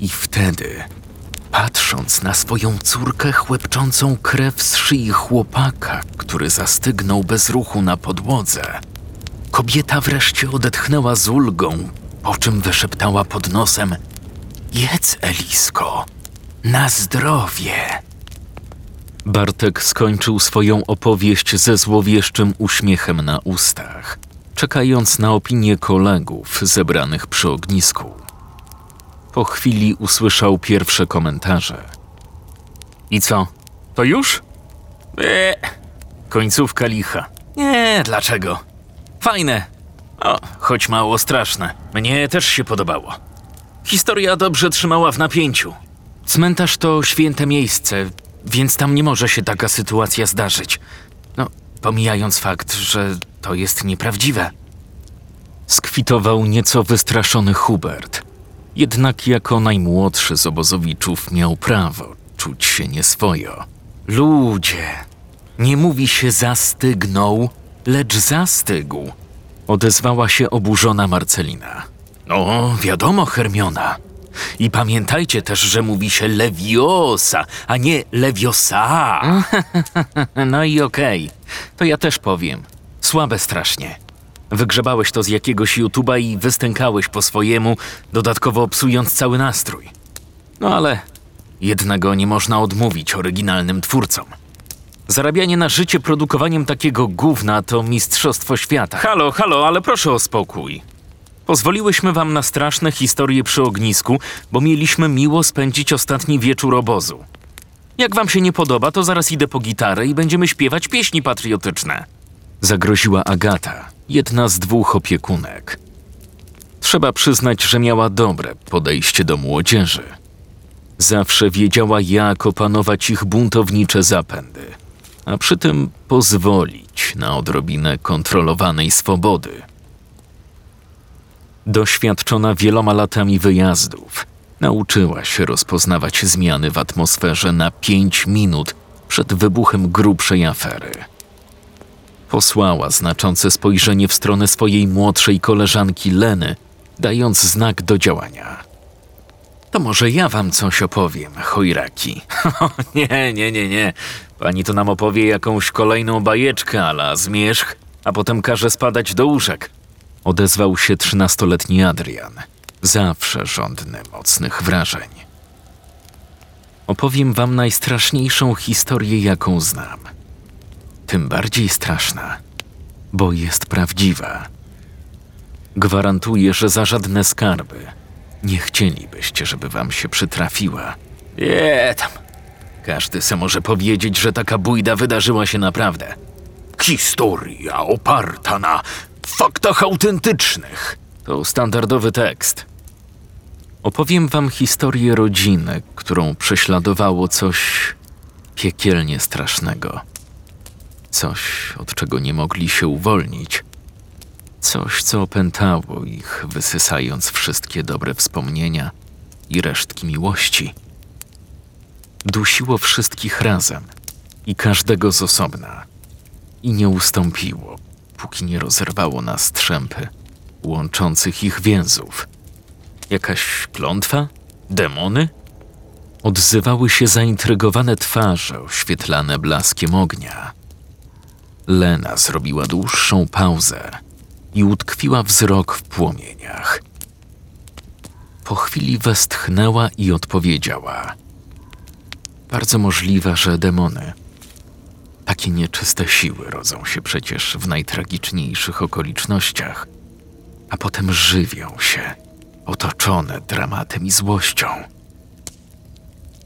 I wtedy, patrząc na swoją córkę chłepczącą krew z szyi chłopaka, który zastygnął bez ruchu na podłodze, kobieta wreszcie odetchnęła z ulgą, po czym wyszeptała pod nosem: Jedz, Elisko, na zdrowie. Bartek skończył swoją opowieść ze złowieszczym uśmiechem na ustach, czekając na opinię kolegów zebranych przy ognisku. Po chwili usłyszał pierwsze komentarze. I co? To już? Eee, końcówka licha. Nie, dlaczego? Fajne. O, choć mało straszne. Mnie też się podobało. Historia dobrze trzymała w napięciu. Cmentarz to święte miejsce, więc tam nie może się taka sytuacja zdarzyć. No, pomijając fakt, że to jest nieprawdziwe. Skwitował nieco wystraszony Hubert. Jednak jako najmłodszy z obozowiczów miał prawo czuć się nieswojo. Ludzie, nie mówi się zastygnął, lecz zastygł. Odezwała się oburzona Marcelina. No, wiadomo, Hermiona. I pamiętajcie też, że mówi się Leviosa, a nie Leviosa. no i okej, to ja też powiem. Słabe strasznie. Wygrzebałeś to z jakiegoś YouTube'a i wystękałeś po swojemu, dodatkowo psując cały nastrój. No ale jednego nie można odmówić oryginalnym twórcom. Zarabianie na życie produkowaniem takiego gówna to mistrzostwo świata. Halo, halo, ale proszę o spokój. Pozwoliłyśmy wam na straszne historie przy ognisku, bo mieliśmy miło spędzić ostatni wieczór obozu. Jak wam się nie podoba, to zaraz idę po gitarę i będziemy śpiewać pieśni patriotyczne. Zagroziła Agata, jedna z dwóch opiekunek. Trzeba przyznać, że miała dobre podejście do młodzieży. Zawsze wiedziała, jak opanować ich buntownicze zapędy, a przy tym pozwolić na odrobinę kontrolowanej swobody. Doświadczona wieloma latami wyjazdów, nauczyła się rozpoznawać zmiany w atmosferze na pięć minut przed wybuchem grubszej afery. Posłała znaczące spojrzenie w stronę swojej młodszej koleżanki Leny, dając znak do działania. To może ja wam coś opowiem, chojraki. nie, nie, nie, nie. Pani to nam opowie jakąś kolejną bajeczkę ala zmierzch, a potem każe spadać do łóżek. Odezwał się trzynastoletni Adrian, zawsze żądny mocnych wrażeń. Opowiem wam najstraszniejszą historię, jaką znam. Tym bardziej straszna, bo jest prawdziwa. Gwarantuję, że za żadne skarby nie chcielibyście, żeby wam się przytrafiła. Nie tam. Każdy se może powiedzieć, że taka bójda wydarzyła się naprawdę. Historia oparta na faktach autentycznych. To standardowy tekst. Opowiem wam historię rodziny, którą prześladowało coś piekielnie strasznego. Coś, od czego nie mogli się uwolnić. Coś, co opętało ich, wysysając wszystkie dobre wspomnienia i resztki miłości. Dusiło wszystkich razem i każdego z osobna. I nie ustąpiło, póki nie rozerwało na strzępy, łączących ich więzów. Jakaś klątwa? Demony? Odzywały się zaintrygowane twarze, oświetlane blaskiem ognia. Lena zrobiła dłuższą pauzę i utkwiła wzrok w płomieniach. Po chwili westchnęła i odpowiedziała: Bardzo możliwe, że demony. Takie nieczyste siły rodzą się przecież w najtragiczniejszych okolicznościach, a potem żywią się, otoczone dramatem i złością.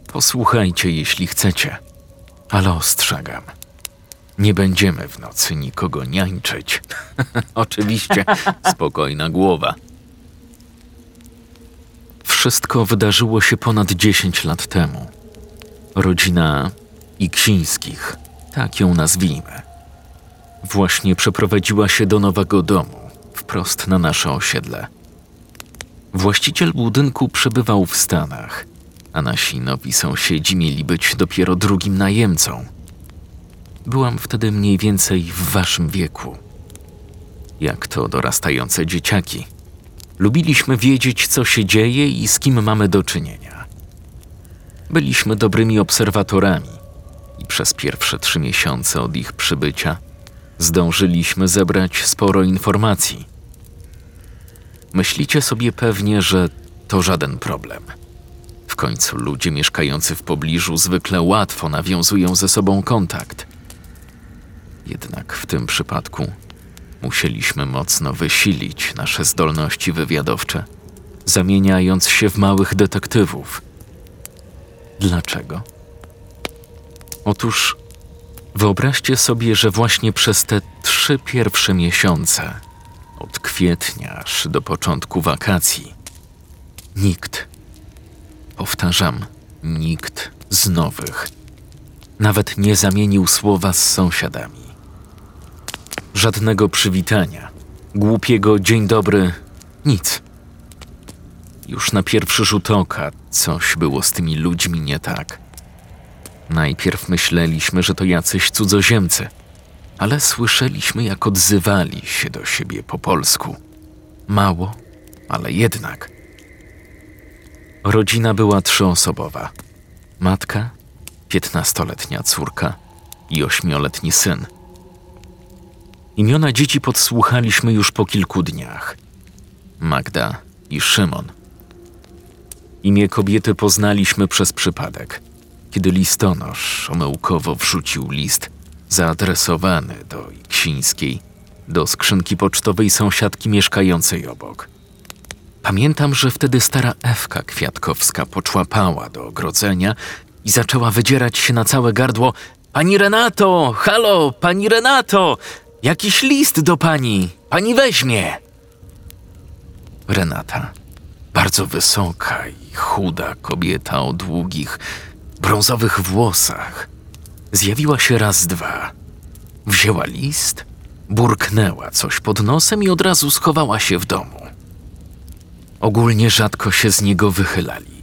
Posłuchajcie, jeśli chcecie, ale ostrzegam. Nie będziemy w nocy nikogo niańczyć. Oczywiście, spokojna głowa. Wszystko wydarzyło się ponad 10 lat temu. Rodzina Iksińskich, tak ją nazwijmy, właśnie przeprowadziła się do nowego domu, wprost na nasze osiedle. Właściciel budynku przebywał w Stanach, a nasi nowi sąsiedzi mieli być dopiero drugim najemcą – Byłam wtedy mniej więcej w waszym wieku. Jak to dorastające dzieciaki. Lubiliśmy wiedzieć, co się dzieje i z kim mamy do czynienia. Byliśmy dobrymi obserwatorami i przez pierwsze trzy miesiące od ich przybycia zdążyliśmy zebrać sporo informacji. Myślicie sobie pewnie, że to żaden problem. W końcu ludzie mieszkający w pobliżu zwykle łatwo nawiązują ze sobą kontakt. Jednak w tym przypadku musieliśmy mocno wysilić nasze zdolności wywiadowcze, zamieniając się w małych detektywów. Dlaczego? Otóż wyobraźcie sobie, że właśnie przez te trzy pierwsze miesiące, od kwietnia aż do początku wakacji, nikt, powtarzam, nikt z nowych, nawet nie zamienił słowa z sąsiadami. Żadnego przywitania, głupiego dzień dobry, nic. Już na pierwszy rzut oka coś było z tymi ludźmi nie tak. Najpierw myśleliśmy, że to jacyś cudzoziemcy, ale słyszeliśmy, jak odzywali się do siebie po polsku. Mało, ale jednak. Rodzina była trzyosobowa: matka, piętnastoletnia córka i ośmioletni syn. Imiona dzieci podsłuchaliśmy już po kilku dniach. Magda i Szymon. Imię kobiety poznaliśmy przez przypadek, kiedy listonosz omyłkowo wrzucił list zaadresowany do Iksińskiej, do skrzynki pocztowej sąsiadki mieszkającej obok. Pamiętam, że wtedy stara Ewka Kwiatkowska poczłapała do ogrodzenia i zaczęła wydzierać się na całe gardło. Pani Renato! Halo, pani Renato! Jakiś list do pani! Pani weźmie! Renata, bardzo wysoka i chuda kobieta o długich, brązowych włosach, zjawiła się raz dwa. Wzięła list, burknęła coś pod nosem i od razu schowała się w domu. Ogólnie rzadko się z niego wychylali.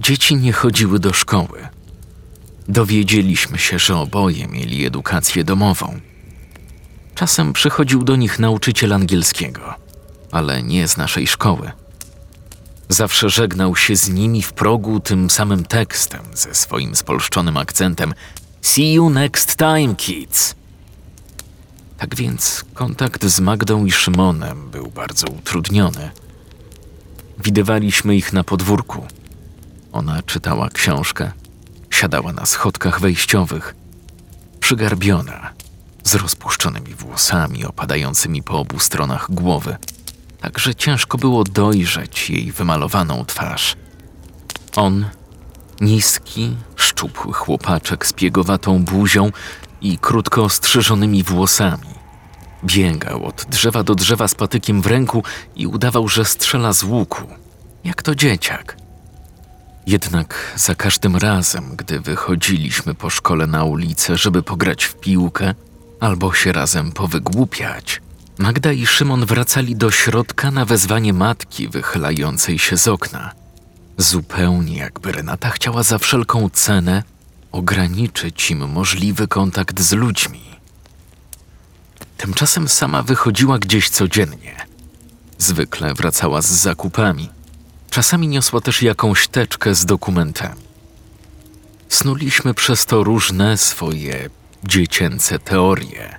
Dzieci nie chodziły do szkoły. Dowiedzieliśmy się, że oboje mieli edukację domową. Czasem przychodził do nich nauczyciel angielskiego, ale nie z naszej szkoły. Zawsze żegnał się z nimi w progu tym samym tekstem ze swoim spolszczonym akcentem See you next time, kids. Tak więc kontakt z Magdą i Szymonem był bardzo utrudniony. Widywaliśmy ich na podwórku. Ona czytała książkę, siadała na schodkach wejściowych, przygarbiona, z rozpuszczonymi włosami opadającymi po obu stronach głowy, tak że ciężko było dojrzeć jej wymalowaną twarz. On, niski, szczupły chłopaczek z piegowatą buzią i krótko ostrzyżonymi włosami, biegał od drzewa do drzewa z patykiem w ręku i udawał, że strzela z łuku, jak to dzieciak. Jednak za każdym razem, gdy wychodziliśmy po szkole na ulicę, żeby pograć w piłkę albo się razem powygłupiać, Magda i Szymon wracali do środka na wezwanie matki wychylającej się z okna. Zupełnie jakby Renata chciała za wszelką cenę ograniczyć im możliwy kontakt z ludźmi. Tymczasem sama wychodziła gdzieś codziennie. Zwykle wracała z zakupami. Czasami niosła też jakąś teczkę z dokumentami. Snuliśmy przez to różne swoje dziecięce teorie.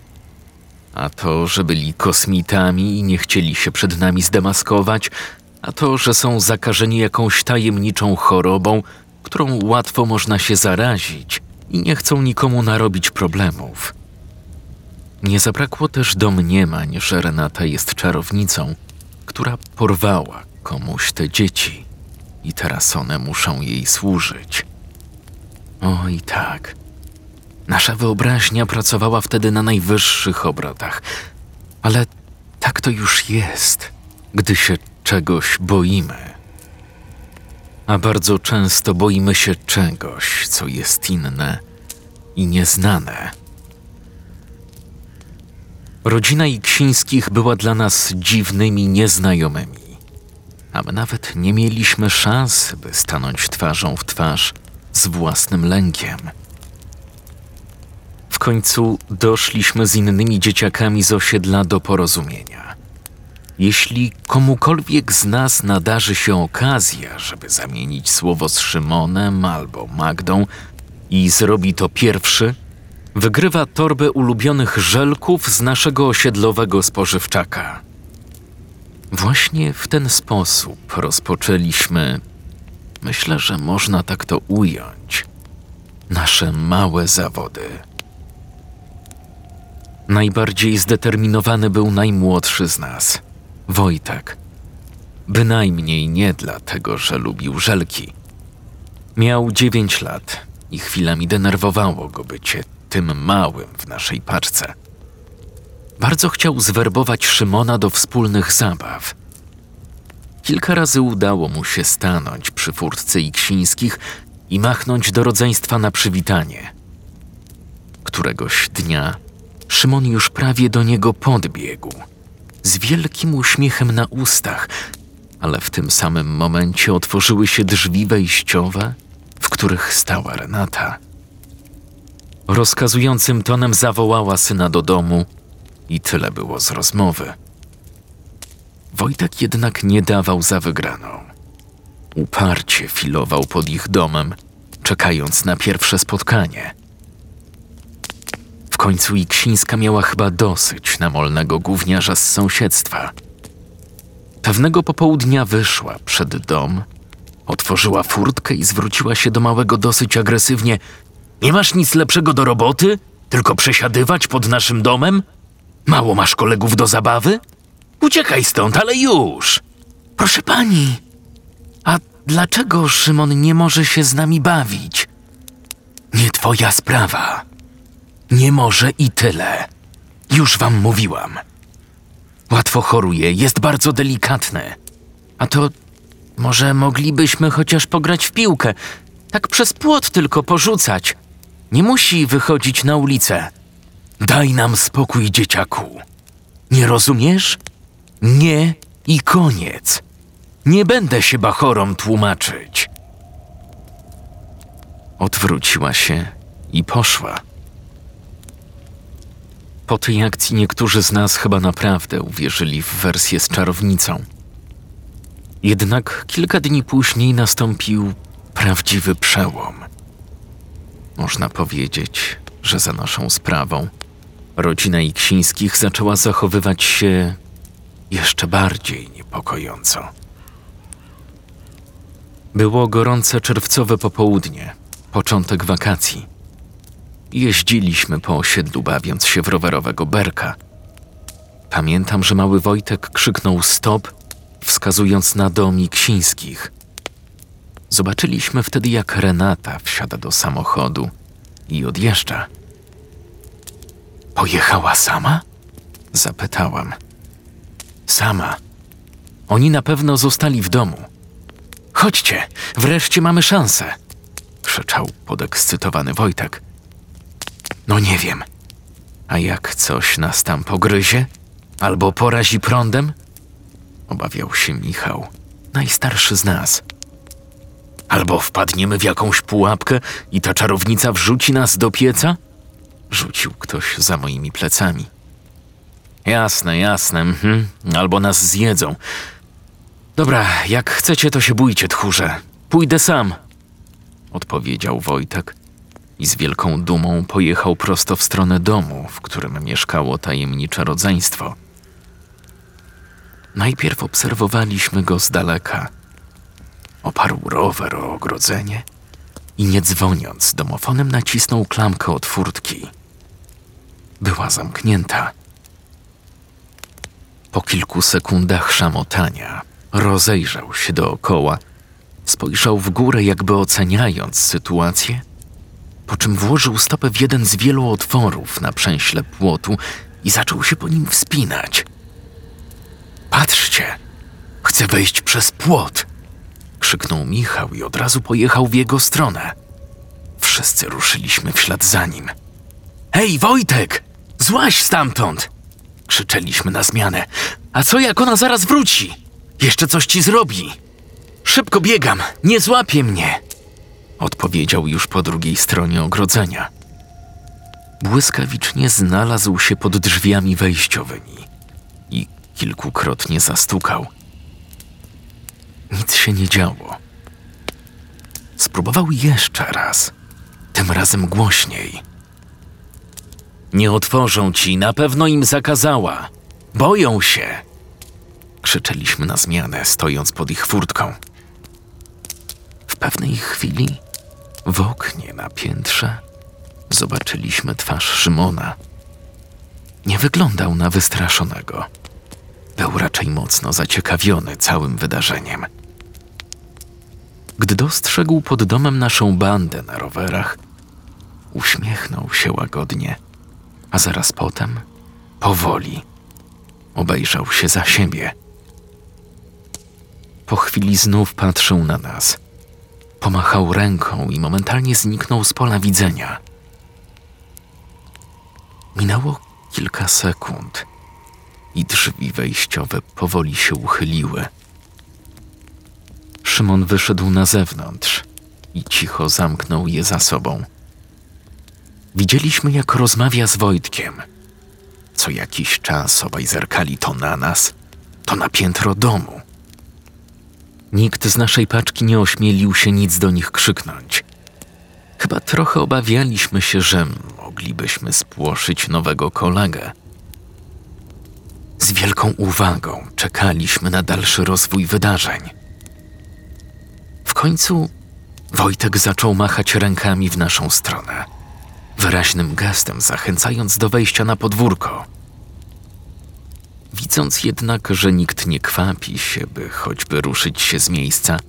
A to, że byli kosmitami i nie chcieli się przed nami zdemaskować, a to, że są zakażeni jakąś tajemniczą chorobą, którą łatwo można się zarazić i nie chcą nikomu narobić problemów. Nie zabrakło też domniemań, że Renata jest czarownicą, która porwała komuś te dzieci i teraz one muszą jej służyć. O i tak. Nasza wyobraźnia pracowała wtedy na najwyższych obrotach, ale tak to już jest, gdy się czegoś boimy. A bardzo często boimy się czegoś, co jest inne i nieznane. Rodzina Iksińskich była dla nas dziwnymi nieznajomymi, a my nawet nie mieliśmy szans, by stanąć twarzą w twarz z własnym lękiem. W końcu doszliśmy z innymi dzieciakami z osiedla do porozumienia. Jeśli komukolwiek z nas nadarzy się okazja, żeby zamienić słowo z Szymonem albo Magdą i zrobi to pierwszy, wygrywa torbę ulubionych żelków z naszego osiedlowego spożywczaka. Właśnie w ten sposób rozpoczęliśmy, myślę, że można tak to ująć, nasze małe zawody. Najbardziej zdeterminowany był najmłodszy z nas, Wojtek. Bynajmniej nie dlatego, że lubił żelki. Miał dziewięć lat i chwilami denerwowało go bycie tym małym w naszej paczce. Bardzo chciał zwerbować Szymona do wspólnych zabaw. Kilka razy udało mu się stanąć przy furtce Iksińskich i machnąć do rodzeństwa na przywitanie. Któregoś dnia Szymon już prawie do niego podbiegł, z wielkim uśmiechem na ustach, ale w tym samym momencie otworzyły się drzwi wejściowe, w których stała Renata. Rozkazującym tonem zawołała syna do domu i tyle było z rozmowy. Wojtek jednak nie dawał za wygraną. Uparcie filował pod ich domem, czekając na pierwsze spotkanie. Końcu Iksińska miała chyba dosyć namolnego gówniarza z sąsiedztwa. Pewnego popołudnia wyszła przed dom, otworzyła furtkę i zwróciła się do małego dosyć agresywnie. Nie masz nic lepszego do roboty? Tylko przesiadywać pod naszym domem? Mało masz kolegów do zabawy? Uciekaj stąd, ale już! Proszę pani, a dlaczego Szymon nie może się z nami bawić? Nie twoja sprawa. Nie może i tyle. Już wam mówiłam. Łatwo choruje, jest bardzo delikatny. A to może moglibyśmy chociaż pograć w piłkę. Tak przez płot tylko porzucać. Nie musi wychodzić na ulicę. Daj nam spokój, dzieciaku. Nie rozumiesz? Nie i koniec. Nie będę się bachorom tłumaczyć. Odwróciła się i poszła. Po tej akcji niektórzy z nas chyba naprawdę uwierzyli w wersję z czarownicą. Jednak kilka dni później nastąpił prawdziwy przełom. Można powiedzieć, że za naszą sprawą rodzina Iksińskich zaczęła zachowywać się jeszcze bardziej niepokojąco. Było gorące czerwcowe popołudnie, początek wakacji. Jeździliśmy po osiedlu, bawiąc się w rowerowego berka. Pamiętam, że mały Wojtek krzyknął stop, wskazując na dom Iksińskich. Zobaczyliśmy wtedy, jak Renata wsiada do samochodu i odjeżdża. Pojechała sama? Zapytałam. Sama. Oni na pewno zostali w domu. Chodźcie, wreszcie mamy szansę! krzyczał podekscytowany Wojtek. No nie wiem. A jak coś nas tam pogryzie? Albo porazi prądem? Obawiał się Michał, najstarszy z nas. Albo wpadniemy w jakąś pułapkę i ta czarownica wrzuci nas do pieca? Rzucił ktoś za moimi plecami. Jasne, jasne, mhm. albo nas zjedzą. Dobra, jak chcecie, to się bójcie, tchórze. Pójdę sam, odpowiedział Wojtek i z wielką dumą pojechał prosto w stronę domu, w którym mieszkało tajemnicze rodzeństwo. Najpierw obserwowaliśmy go z daleka. Oparł rower o ogrodzenie i nie dzwoniąc, domofonem nacisnął klamkę od furtki. Była zamknięta. Po kilku sekundach szamotania rozejrzał się dookoła, spojrzał w górę, jakby oceniając sytuację, po czym włożył stopę w jeden z wielu otworów na przęśle płotu i zaczął się po nim wspinać. Patrzcie, chcę wejść przez płot! krzyknął Michał i od razu pojechał w jego stronę. Wszyscy ruszyliśmy w ślad za nim. Hej, Wojtek! Złaź stamtąd! krzyczeliśmy na zmianę. A co jak ona zaraz wróci? Jeszcze coś ci zrobi. Szybko biegam, nie złapie mnie! Odpowiedział już po drugiej stronie ogrodzenia. Błyskawicznie znalazł się pod drzwiami wejściowymi i Kilkukrotnie zastukał. Nic się nie działo. Spróbował jeszcze raz, tym razem głośniej. Nie otworzą ci, na pewno im zakazała. Boją się. Krzyczeliśmy na zmianę, stojąc pod ich furtką. W pewnej chwili w oknie na piętrze zobaczyliśmy twarz Szymona. Nie wyglądał na wystraszonego. Był raczej mocno zaciekawiony całym wydarzeniem. Gdy dostrzegł pod domem naszą bandę na rowerach, uśmiechnął się łagodnie, a zaraz potem, powoli, obejrzał się za siebie. Po chwili znów patrzył na nas. Pomachał ręką i momentalnie zniknął z pola widzenia. Minęło kilka sekund i drzwi wejściowe powoli się uchyliły. Szymon wyszedł na zewnątrz i cicho zamknął je za sobą. Widzieliśmy, jak rozmawia z Wojtkiem. Co jakiś czas obaj zerkali to na nas, to na piętro domu. Nikt z naszej paczki nie ośmielił się nic do nich krzyknąć. Chyba trochę obawialiśmy się, że moglibyśmy spłoszyć nowego kolegę. Z wielką uwagą czekaliśmy na dalszy rozwój wydarzeń. W końcu Wojtek zaczął machać rękami w naszą stronę, wyraźnym gestem zachęcając do wejścia na podwórko. Widząc jednak, że nikt nie kwapi się, by choćby ruszyć się z miejsca,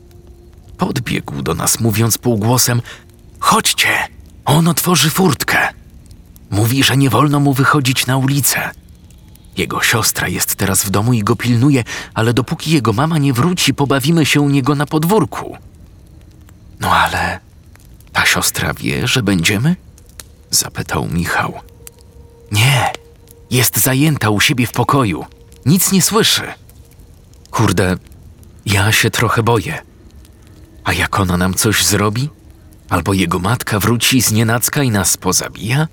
podbiegł do nas, mówiąc półgłosem: Chodźcie, on otworzy furtkę. Mówi, że nie wolno mu wychodzić na ulicę. Jego siostra jest teraz w domu i go pilnuje, ale dopóki jego mama nie wróci, pobawimy się u niego na podwórku. No ale ta siostra wie, że będziemy? Zapytał Michał. Nie, jest zajęta u siebie w pokoju. Nic nie słyszy. Kurde, ja się trochę boję. A jak ona nam coś zrobi? Albo jego matka wróci z nienacka i nas pozabija?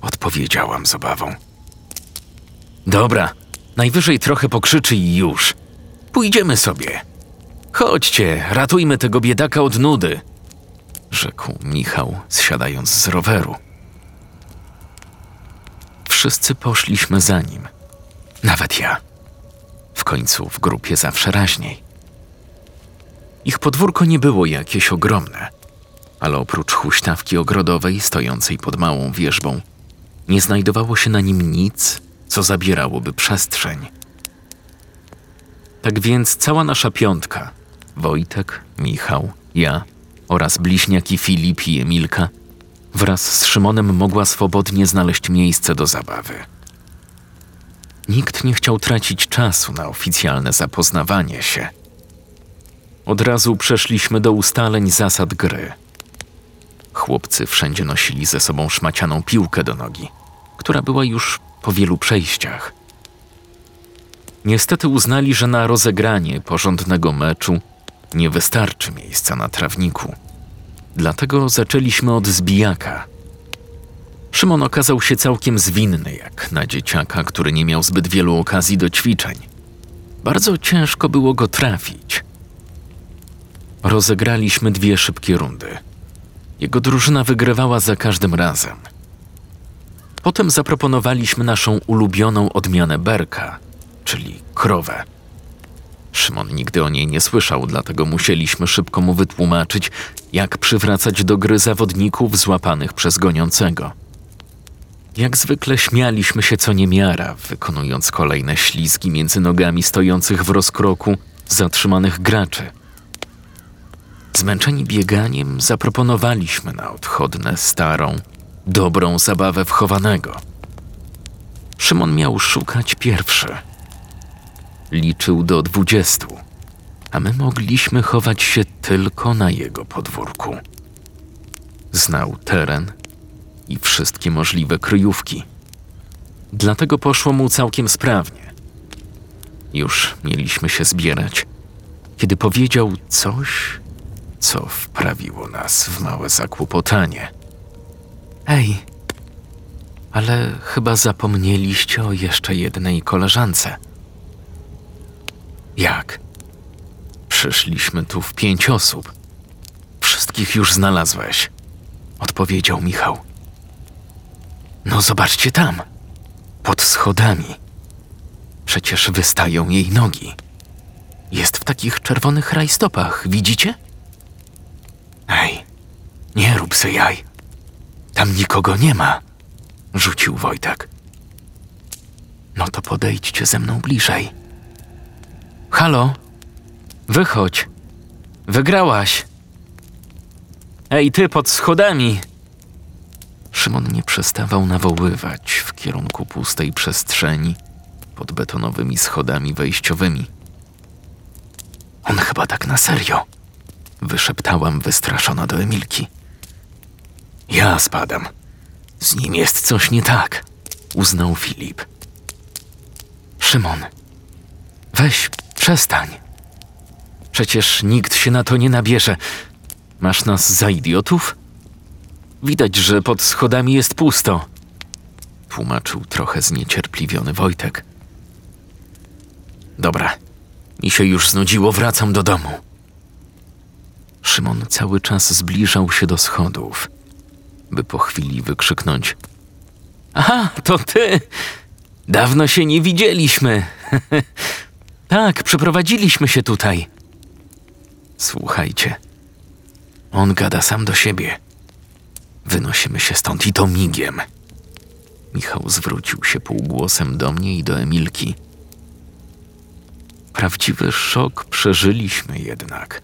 Odpowiedziałam z obawą. Dobra, najwyżej trochę pokrzyczy i już. Pójdziemy sobie. Chodźcie, ratujmy tego biedaka od nudy, rzekł Michał, zsiadając z roweru. Wszyscy poszliśmy za nim. Nawet ja. W końcu w grupie zawsze raźniej. Ich podwórko nie było jakieś ogromne, ale oprócz huśtawki ogrodowej stojącej pod małą wieżbą, nie znajdowało się na nim nic, co zabierałoby przestrzeń. Tak więc cała nasza piątka Wojtek, Michał, ja oraz bliźniaki Filip i Emilka wraz z Szymonem mogła swobodnie znaleźć miejsce do zabawy. Nikt nie chciał tracić czasu na oficjalne zapoznawanie się. Od razu przeszliśmy do ustaleń zasad gry. Chłopcy wszędzie nosili ze sobą szmacianą piłkę do nogi, która była już po wielu przejściach. Niestety uznali, że na rozegranie porządnego meczu nie wystarczy miejsca na trawniku. Dlatego zaczęliśmy od zbijaka. Szymon okazał się całkiem zwinny, jak na dzieciaka, który nie miał zbyt wielu okazji do ćwiczeń. Bardzo ciężko było go trafić. Rozegraliśmy dwie szybkie rundy. Jego drużyna wygrywała za każdym razem. Potem zaproponowaliśmy naszą ulubioną odmianę berka, czyli krowę. Szymon nigdy o niej nie słyszał, dlatego musieliśmy szybko mu wytłumaczyć, jak przywracać do gry zawodników złapanych przez goniącego. Jak zwykle śmialiśmy się co niemiara, wykonując kolejne ślizgi między nogami stojących w rozkroku zatrzymanych graczy. Zmęczeni bieganiem zaproponowaliśmy na odchodne starą, dobrą zabawę wchowanego. Szymon miał szukać pierwszy. Liczył do dwudziestu, a my mogliśmy chować się tylko na jego podwórku. Znał teren i wszystkie możliwe kryjówki. Dlatego poszło mu całkiem sprawnie. Już mieliśmy się zbierać, kiedy powiedział coś, co wprawiło nas w małe zakłopotanie. Ej, ale chyba zapomnieliście o jeszcze jednej koleżance. Jak? Przyszliśmy tu w pięć osób. Wszystkich już znalazłeś, odpowiedział Michał. No zobaczcie tam, pod schodami. Przecież wystają jej nogi. Jest w takich czerwonych rajstopach, widzicie? Ej, nie rób se jaj. Tam nikogo nie ma, rzucił Wojtek. No to podejdźcie ze mną bliżej. Halo? Wychodź. Wygrałaś. Ej, ty pod schodami. Szymon nie przestawał nawoływać w kierunku pustej przestrzeni pod betonowymi schodami wejściowymi. On chyba tak na serio. Wyszeptałam wystraszona do Emilki. Ja spadam. Z nim jest coś nie tak, uznał Filip. Szymon, weź przestań. Przecież nikt się na to nie nabierze. Masz nas za idiotów? Widać, że pod schodami jest pusto. Tłumaczył trochę zniecierpliwiony Wojtek. Dobra, mi się już znudziło, wracam do domu. Szymon cały czas zbliżał się do schodów, by po chwili wykrzyknąć: Aha, to ty! Dawno się nie widzieliśmy. tak, przeprowadziliśmy się tutaj. Słuchajcie, on gada sam do siebie. Wynosimy się stąd i to migiem. Michał zwrócił się półgłosem do mnie i do Emilki. Prawdziwy szok przeżyliśmy jednak,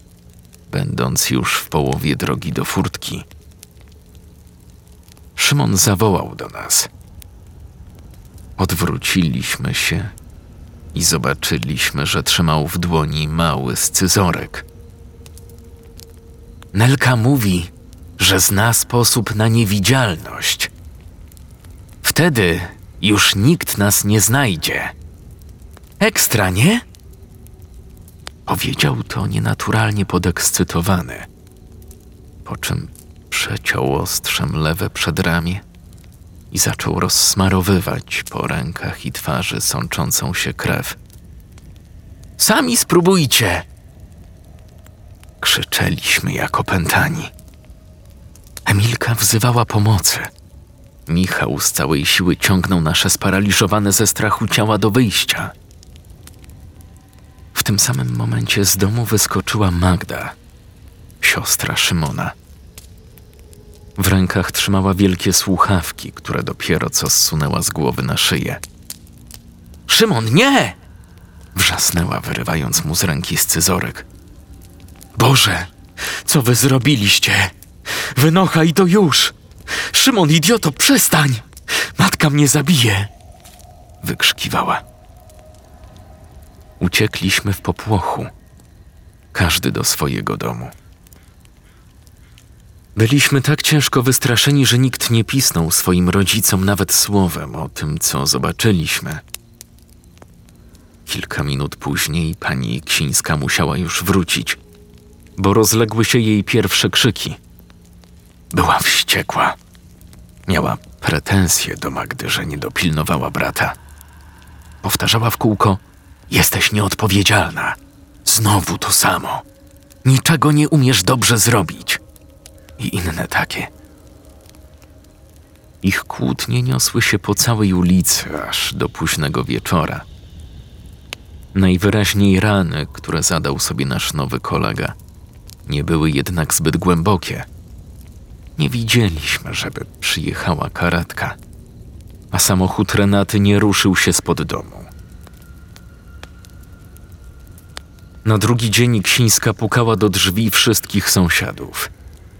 będąc już w połowie drogi do furtki. Szymon zawołał do nas. Odwróciliśmy się i zobaczyliśmy, że trzymał w dłoni mały scyzorek. Nelka mówi, że zna sposób na niewidzialność. Wtedy już nikt nas nie znajdzie. Ekstra, nie? Powiedział to nienaturalnie podekscytowany, po czym przeciął ostrzem lewe przedramię i zaczął rozsmarowywać po rękach i twarzy sączącą się krew. Sami spróbujcie! Krzyczeliśmy jak opętani. Emilka wzywała pomocy. Michał z całej siły ciągnął nasze sparaliżowane ze strachu ciała do wyjścia. W tym samym momencie z domu wyskoczyła Magda, siostra Szymona. W rękach trzymała wielkie słuchawki, które dopiero co zsunęła z głowy na szyję. Szymon, nie! Wrzasnęła, wyrywając mu z ręki scyzorek. Boże, co wy zrobiliście? Wynocha i to już! Szymon, idioto, przestań! Matka mnie zabije! Wykrzykiwała. Uciekliśmy w popłochu, każdy do swojego domu. Byliśmy tak ciężko wystraszeni, że nikt nie pisnął swoim rodzicom nawet słowem o tym, co zobaczyliśmy. Kilka minut później pani Ksińska musiała już wrócić, bo rozległy się jej pierwsze krzyki. Była wściekła. Miała pretensje do Magdy, że nie dopilnowała brata. Powtarzała w kółko: Jesteś nieodpowiedzialna. Znowu to samo. Niczego nie umiesz dobrze zrobić. I inne takie. Ich kłótnie niosły się po całej ulicy aż do późnego wieczora. Najwyraźniej rany, które zadał sobie nasz nowy kolega, nie były jednak zbyt głębokie. Nie widzieliśmy, żeby przyjechała karetka, a samochód Renaty nie ruszył się spod domu. Na drugi dzień Ksińska pukała do drzwi wszystkich sąsiadów.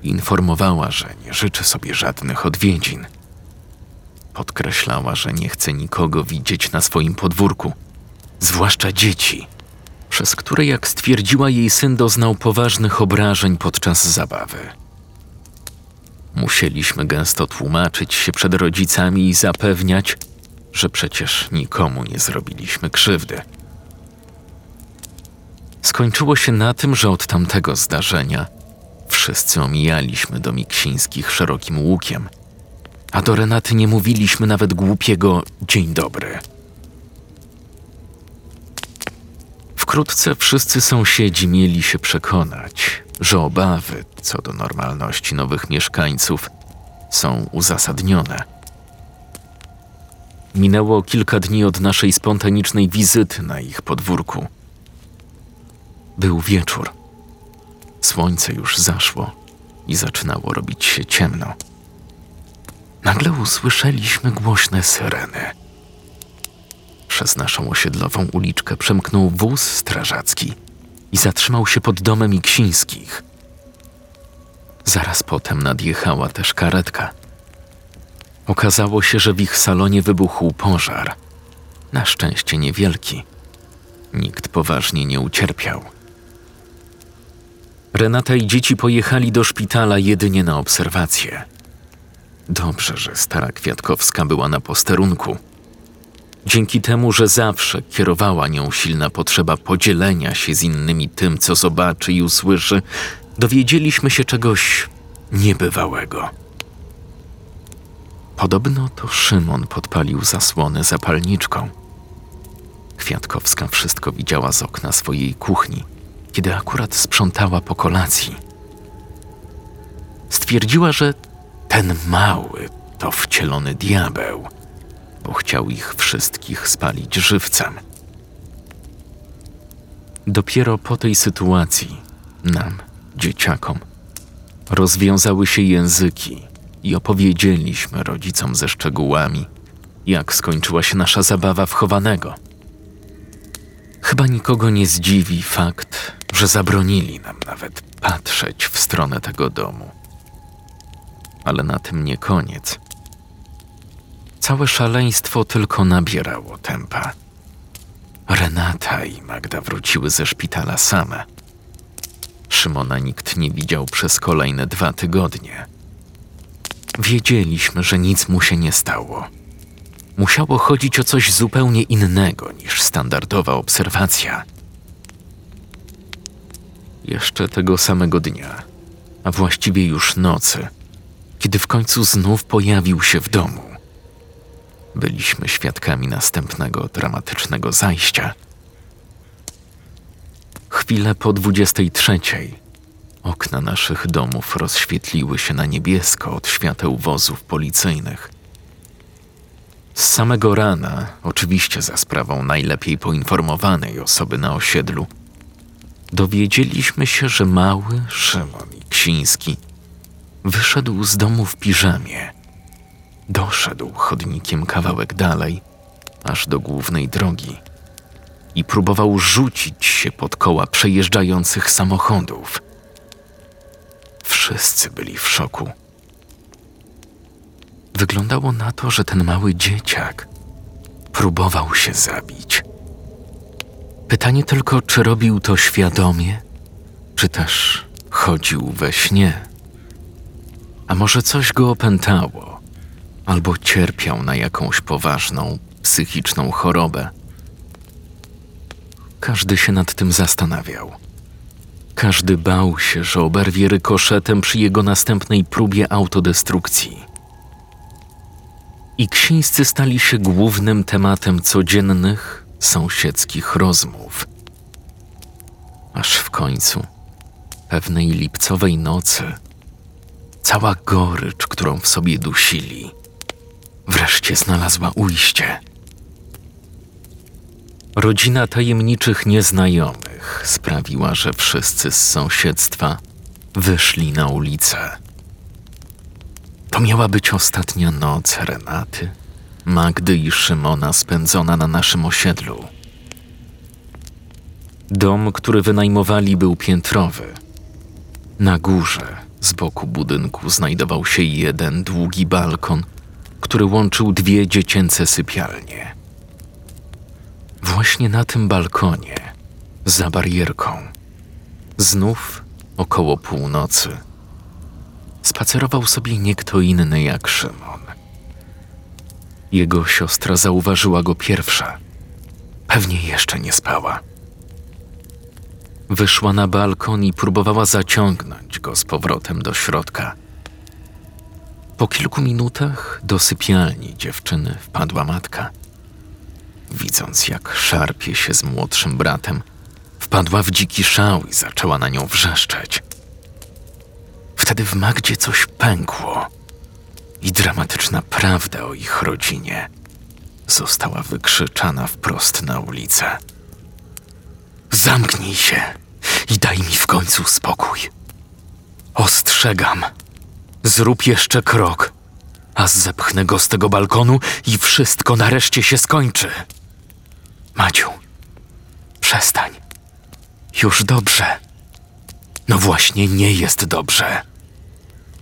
Informowała, że nie życzy sobie żadnych odwiedzin. Podkreślała, że nie chce nikogo widzieć na swoim podwórku, zwłaszcza dzieci, przez które, jak stwierdziła, jej syn doznał poważnych obrażeń podczas zabawy. Musieliśmy gęsto tłumaczyć się przed rodzicami i zapewniać, że przecież nikomu nie zrobiliśmy krzywdy. Skończyło się na tym, że od tamtego zdarzenia wszyscy omijaliśmy do Miksińskich szerokim łukiem, a do Renaty nie mówiliśmy nawet głupiego dzień dobry. Wkrótce wszyscy sąsiedzi mieli się przekonać, że obawy co do normalności nowych mieszkańców są uzasadnione. Minęło kilka dni od naszej spontanicznej wizyty na ich podwórku. Był wieczór. Słońce już zaszło i zaczynało robić się ciemno. Nagle usłyszeliśmy głośne syreny. Przez naszą osiedlową uliczkę przemknął wóz strażacki i zatrzymał się pod domem Iksińskich. Zaraz potem nadjechała też karetka. Okazało się, że w ich salonie wybuchł pożar. Na szczęście niewielki. Nikt poważnie nie ucierpiał. Renata i dzieci pojechali do szpitala jedynie na obserwację. Dobrze, że stara Kwiatkowska była na posterunku. Dzięki temu, że zawsze kierowała nią silna potrzeba podzielenia się z innymi tym, co zobaczy i usłyszy, dowiedzieliśmy się czegoś niebywałego. Podobno to Szymon podpalił zasłonę zapalniczką. Kwiatkowska wszystko widziała z okna swojej kuchni, kiedy akurat sprzątała po kolacji. Stwierdziła, że ten mały to wcielony diabeł, bo chciał ich wszystkich spalić żywcem. Dopiero po tej sytuacji nam, dzieciakom, rozwiązały się języki i opowiedzieliśmy rodzicom ze szczegółami, jak skończyła się nasza zabawa w chowanego. Chyba nikogo nie zdziwi fakt, że zabronili nam nawet patrzeć w stronę tego domu. Ale na tym nie koniec. Całe szaleństwo tylko nabierało tempa. Renata i Magda wróciły ze szpitala same. Szymona nikt nie widział przez kolejne dwa tygodnie. Wiedzieliśmy, że nic mu się nie stało. Musiało chodzić o coś zupełnie innego niż standardowa obserwacja. Jeszcze tego samego dnia, a właściwie już nocy, kiedy w końcu znów pojawił się w domu, byliśmy świadkami następnego dramatycznego zajścia. Chwilę po dwudziestej trzeciej okna naszych domów rozświetliły się na niebiesko od świateł wozów policyjnych. Z samego rana, oczywiście za sprawą najlepiej poinformowanej osoby na osiedlu, dowiedzieliśmy się, że mały Szymon Iksiński wyszedł z domu w piżamie. Doszedł chodnikiem kawałek dalej, aż do głównej drogi i próbował rzucić się pod koła przejeżdżających samochodów. Wszyscy byli w szoku. Wyglądało na to, że ten mały dzieciak próbował się zabić. Pytanie tylko, czy robił to świadomie, czy też chodził we śnie. A może coś go opętało, albo cierpiał na jakąś poważną psychiczną chorobę. Każdy się nad tym zastanawiał. Każdy bał się, że oberwie rykoszetem przy jego następnej próbie autodestrukcji. I ksińscy stali się głównym tematem codziennych, sąsiedzkich rozmów. Aż w końcu, pewnej lipcowej nocy, cała gorycz, którą w sobie dusili, wreszcie znalazła ujście. Rodzina tajemniczych nieznajomych sprawiła, że wszyscy z sąsiedztwa wyszli na ulicę. To miała być ostatnia noc Renaty, Magdy i Szymona spędzona na naszym osiedlu. Dom, który wynajmowali, był piętrowy. Na górze, z boku budynku, znajdował się jeden długi balkon, który łączył dwie dziecięce sypialnie. Właśnie na tym balkonie, za barierką, znów około północy, spacerował sobie nie kto inny jak Szymon. Jego siostra zauważyła go pierwsza. Pewnie jeszcze nie spała. Wyszła na balkon i próbowała zaciągnąć go z powrotem do środka. Po kilku minutach do sypialni dziewczyny wpadła matka. Widząc, jak szarpie się z młodszym bratem, Wpadła w dziki szał i zaczęła na nią wrzeszczeć. Wtedy w Magdzie coś pękło i dramatyczna prawda o ich rodzinie została wykrzyczana wprost na ulicę. Zamknij się i daj mi w końcu spokój. Ostrzegam. Zrób jeszcze krok, a zepchnę go z tego balkonu i wszystko nareszcie się skończy. Maciu, przestań. Już dobrze. No właśnie, nie jest dobrze.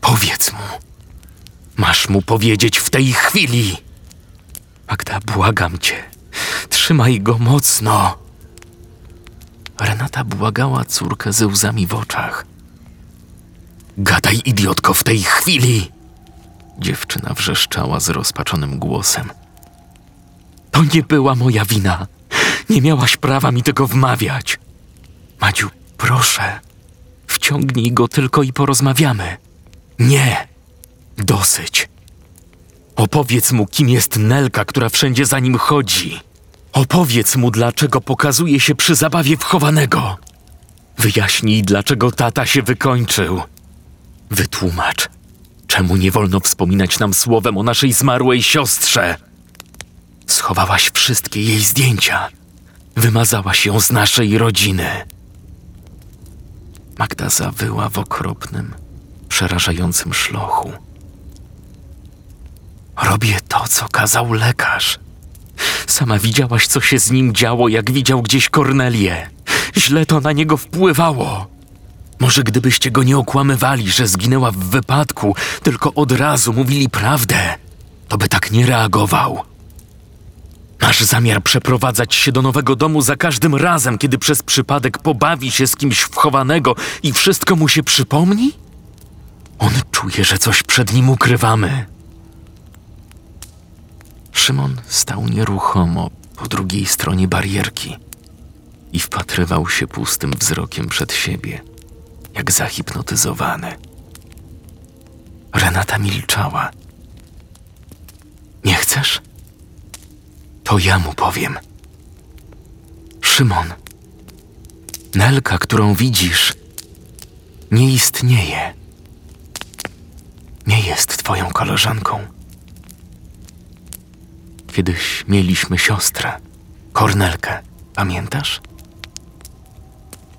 Powiedz mu. Masz mu powiedzieć w tej chwili. Magda, błagam cię. Trzymaj go mocno. Renata błagała córkę ze łzami w oczach. Gadaj, idiotko, w tej chwili! Dziewczyna wrzeszczała zrozpaczonym głosem. To nie była moja wina. Nie miałaś prawa mi tego wmawiać. Madziu, proszę, wciągnij go tylko i porozmawiamy. Nie, dosyć. Opowiedz mu, kim jest Nelka, która wszędzie za nim chodzi. Opowiedz mu, dlaczego pokazuje się przy zabawie wchowanego. Wyjaśnij, dlaczego tata się wykończył. Wytłumacz, czemu nie wolno wspominać nam słowem o naszej zmarłej siostrze. Schowałaś wszystkie jej zdjęcia. Wymazałaś ją z naszej rodziny. Magda zawyła w okropnym, przerażającym szlochu. Robię to, co kazał lekarz. Sama widziałaś, co się z nim działo, jak widział gdzieś Kornelię. Źle to na niego wpływało. Może gdybyście go nie okłamywali, że zginęła w wypadku, tylko od razu mówili prawdę, to by tak nie reagował. Masz zamiar przeprowadzać się do nowego domu za każdym razem, kiedy przez przypadek pobawi się z kimś wchowanego i wszystko mu się przypomni? On czuje, że coś przed nim ukrywamy. Szymon stał nieruchomo po drugiej stronie barierki i wpatrywał się pustym wzrokiem przed siebie, jak zahipnotyzowany. Renata milczała. Nie chcesz? To ja mu powiem. Szymon, Nelka, którą widzisz, nie istnieje. Nie jest twoją koleżanką. Kiedyś mieliśmy siostrę, Kornelkę, pamiętasz?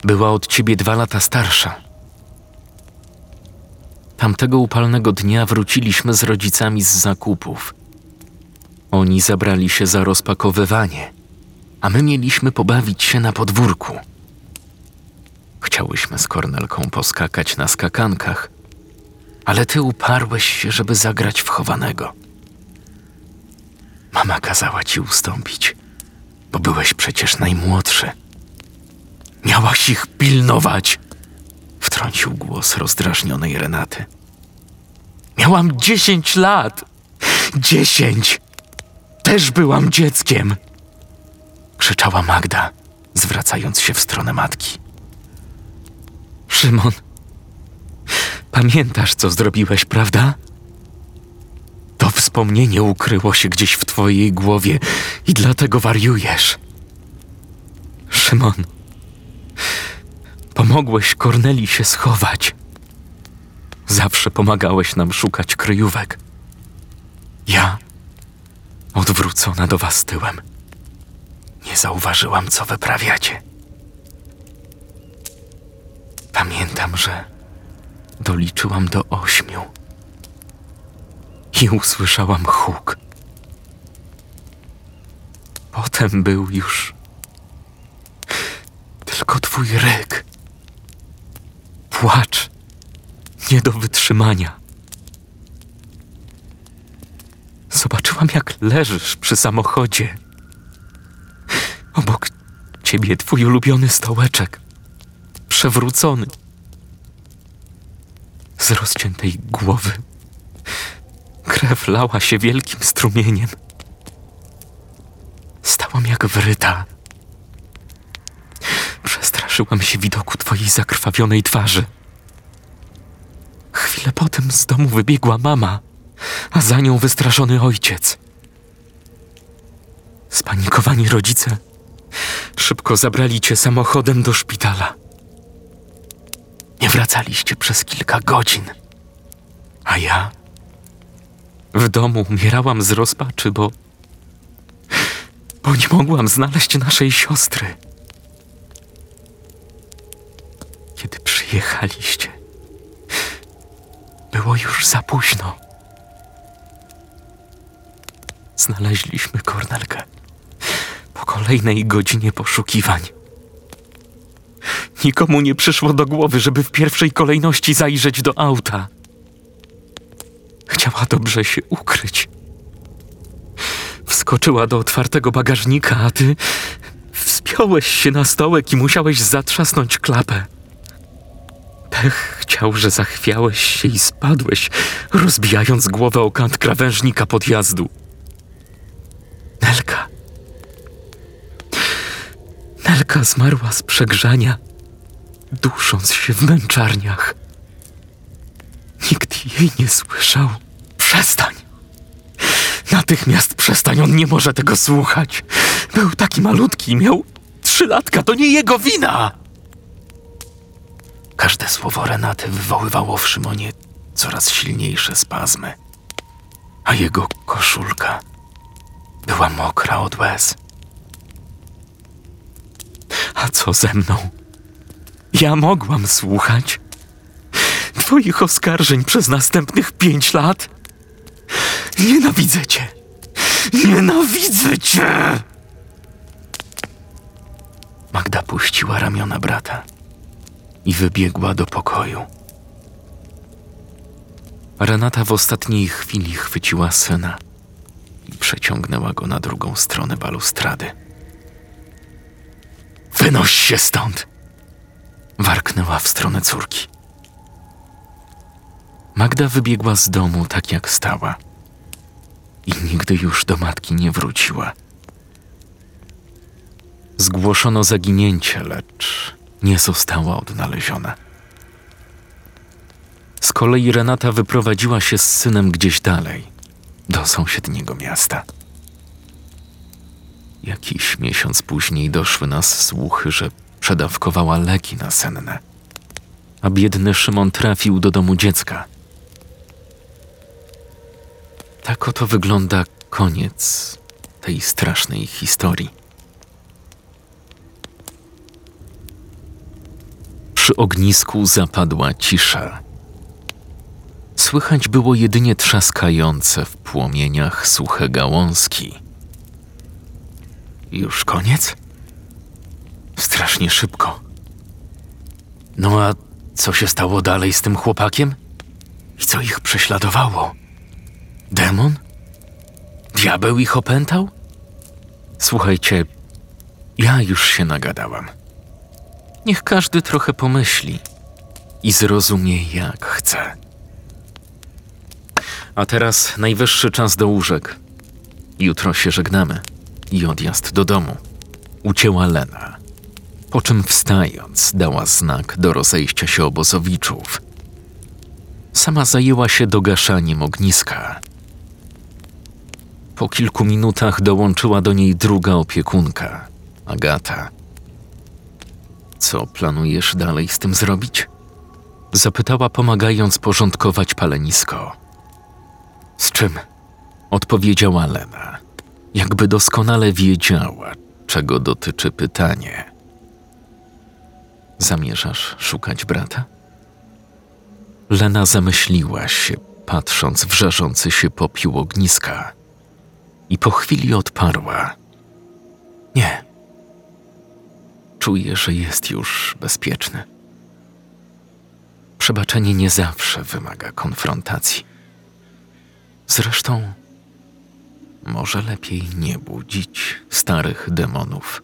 Była od ciebie dwa lata starsza. Tamtego upalnego dnia wróciliśmy z rodzicami z zakupów. Oni zabrali się za rozpakowywanie, a my mieliśmy pobawić się na podwórku. Chciałyśmy z Kornelką poskakać na skakankach, ale ty uparłeś się, żeby zagrać w chowanego. Mama kazała ci ustąpić, bo byłeś przecież najmłodszy. Miałaś ich pilnować, wtrącił głos rozdrażnionej Renaty. Miałam dziesięć lat. Dziesięć! Też byłam dzieckiem! Krzyczała Magda, zwracając się w stronę matki. Szymon, pamiętasz, co zrobiłeś, prawda? Wspomnienie ukryło się gdzieś w twojej głowie i dlatego wariujesz. Szymon, pomogłeś Korneli się schować. Zawsze pomagałeś nam szukać kryjówek. Ja, odwrócona do was tyłem, nie zauważyłam, co wyprawiacie. Pamiętam, że doliczyłam do ośmiu i usłyszałam huk. Potem był już tylko twój ryk. Płacz nie do wytrzymania. Zobaczyłam, jak leżysz przy samochodzie. Obok ciebie twój ulubiony stołeczek, przewrócony. Z rozciętej głowy krew lała się wielkim strumieniem. Stałam jak wryta. Przestraszyłam się widoku twojej zakrwawionej twarzy. Chwilę potem z domu wybiegła mama, a za nią wystraszony ojciec. Spanikowani rodzice szybko zabrali cię samochodem do szpitala. Nie wracaliście przez kilka godzin. A ja w domu umierałam z rozpaczy, bo. bo nie mogłam znaleźć naszej siostry. Kiedy przyjechaliście, było już za późno. Znaleźliśmy Kornelkę po kolejnej godzinie poszukiwań. Nikomu nie przyszło do głowy, żeby w pierwszej kolejności zajrzeć do auta. Chciała dobrze się ukryć. Wskoczyła do otwartego bagażnika, a ty wspiąłeś się na stołek i musiałeś zatrzasnąć klapę. Pech chciał, że zachwiałeś się i spadłeś, rozbijając głowę o kant krawężnika podjazdu. Nelka. Nelka zmarła z przegrzania, dusząc się w męczarniach. Jej nie słyszał. Przestań! Natychmiast przestań, on nie może tego słuchać. Był taki malutki, miał trzy latka, to nie jego wina! Każde słowo Renaty wywoływało w Szymonie coraz silniejsze spazmy, a jego koszulka była mokra od łez. A co ze mną? Ja mogłam słuchać twoich oskarżeń przez następnych pięć lat? Nienawidzę cię! Nienawidzę cię! Magda puściła ramiona brata i wybiegła do pokoju. Renata w ostatniej chwili chwyciła syna i przeciągnęła go na drugą stronę balustrady. Wynoś się stąd! Warknęła w stronę córki. Magda wybiegła z domu tak jak stała i nigdy już do matki nie wróciła. Zgłoszono zaginięcie, lecz nie została odnaleziona. Z kolei Renata wyprowadziła się z synem gdzieś dalej, do sąsiedniego miasta. Jakiś miesiąc później doszły nas słuchy, że przedawkowała leki nasenne, a biedny Szymon trafił do domu dziecka. Tak oto wygląda koniec tej strasznej historii. Przy ognisku zapadła cisza. Słychać było jedynie trzaskające w płomieniach suche gałązki. Już koniec? Strasznie szybko. No a co się stało dalej z tym chłopakiem? I co ich prześladowało? Demon? Diabeł ich opętał? Słuchajcie, ja już się nagadałam. Niech każdy trochę pomyśli i zrozumie, jak chce. A teraz najwyższy czas do łóżek. Jutro się żegnamy i odjazd do domu. Ucięła Lena, po czym wstając dała znak do rozejścia się obozowiczów. Sama zajęła się dogaszaniem ogniska. Po kilku minutach dołączyła do niej druga opiekunka, Agata. Co planujesz dalej z tym zrobić? Zapytała, pomagając porządkować palenisko. Z czym? Odpowiedziała Lena, jakby doskonale wiedziała, czego dotyczy pytanie. Zamierzasz szukać brata? Lena zamyśliła się, patrząc w żarzący się popiół ogniska i po chwili odparła: Nie. Czuję, że jest już bezpieczny. Przebaczenie nie zawsze wymaga konfrontacji. Zresztą, może lepiej nie budzić starych demonów.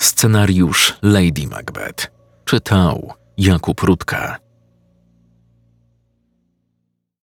Scenariusz Lady Macbeth czytał Jakub Rutka.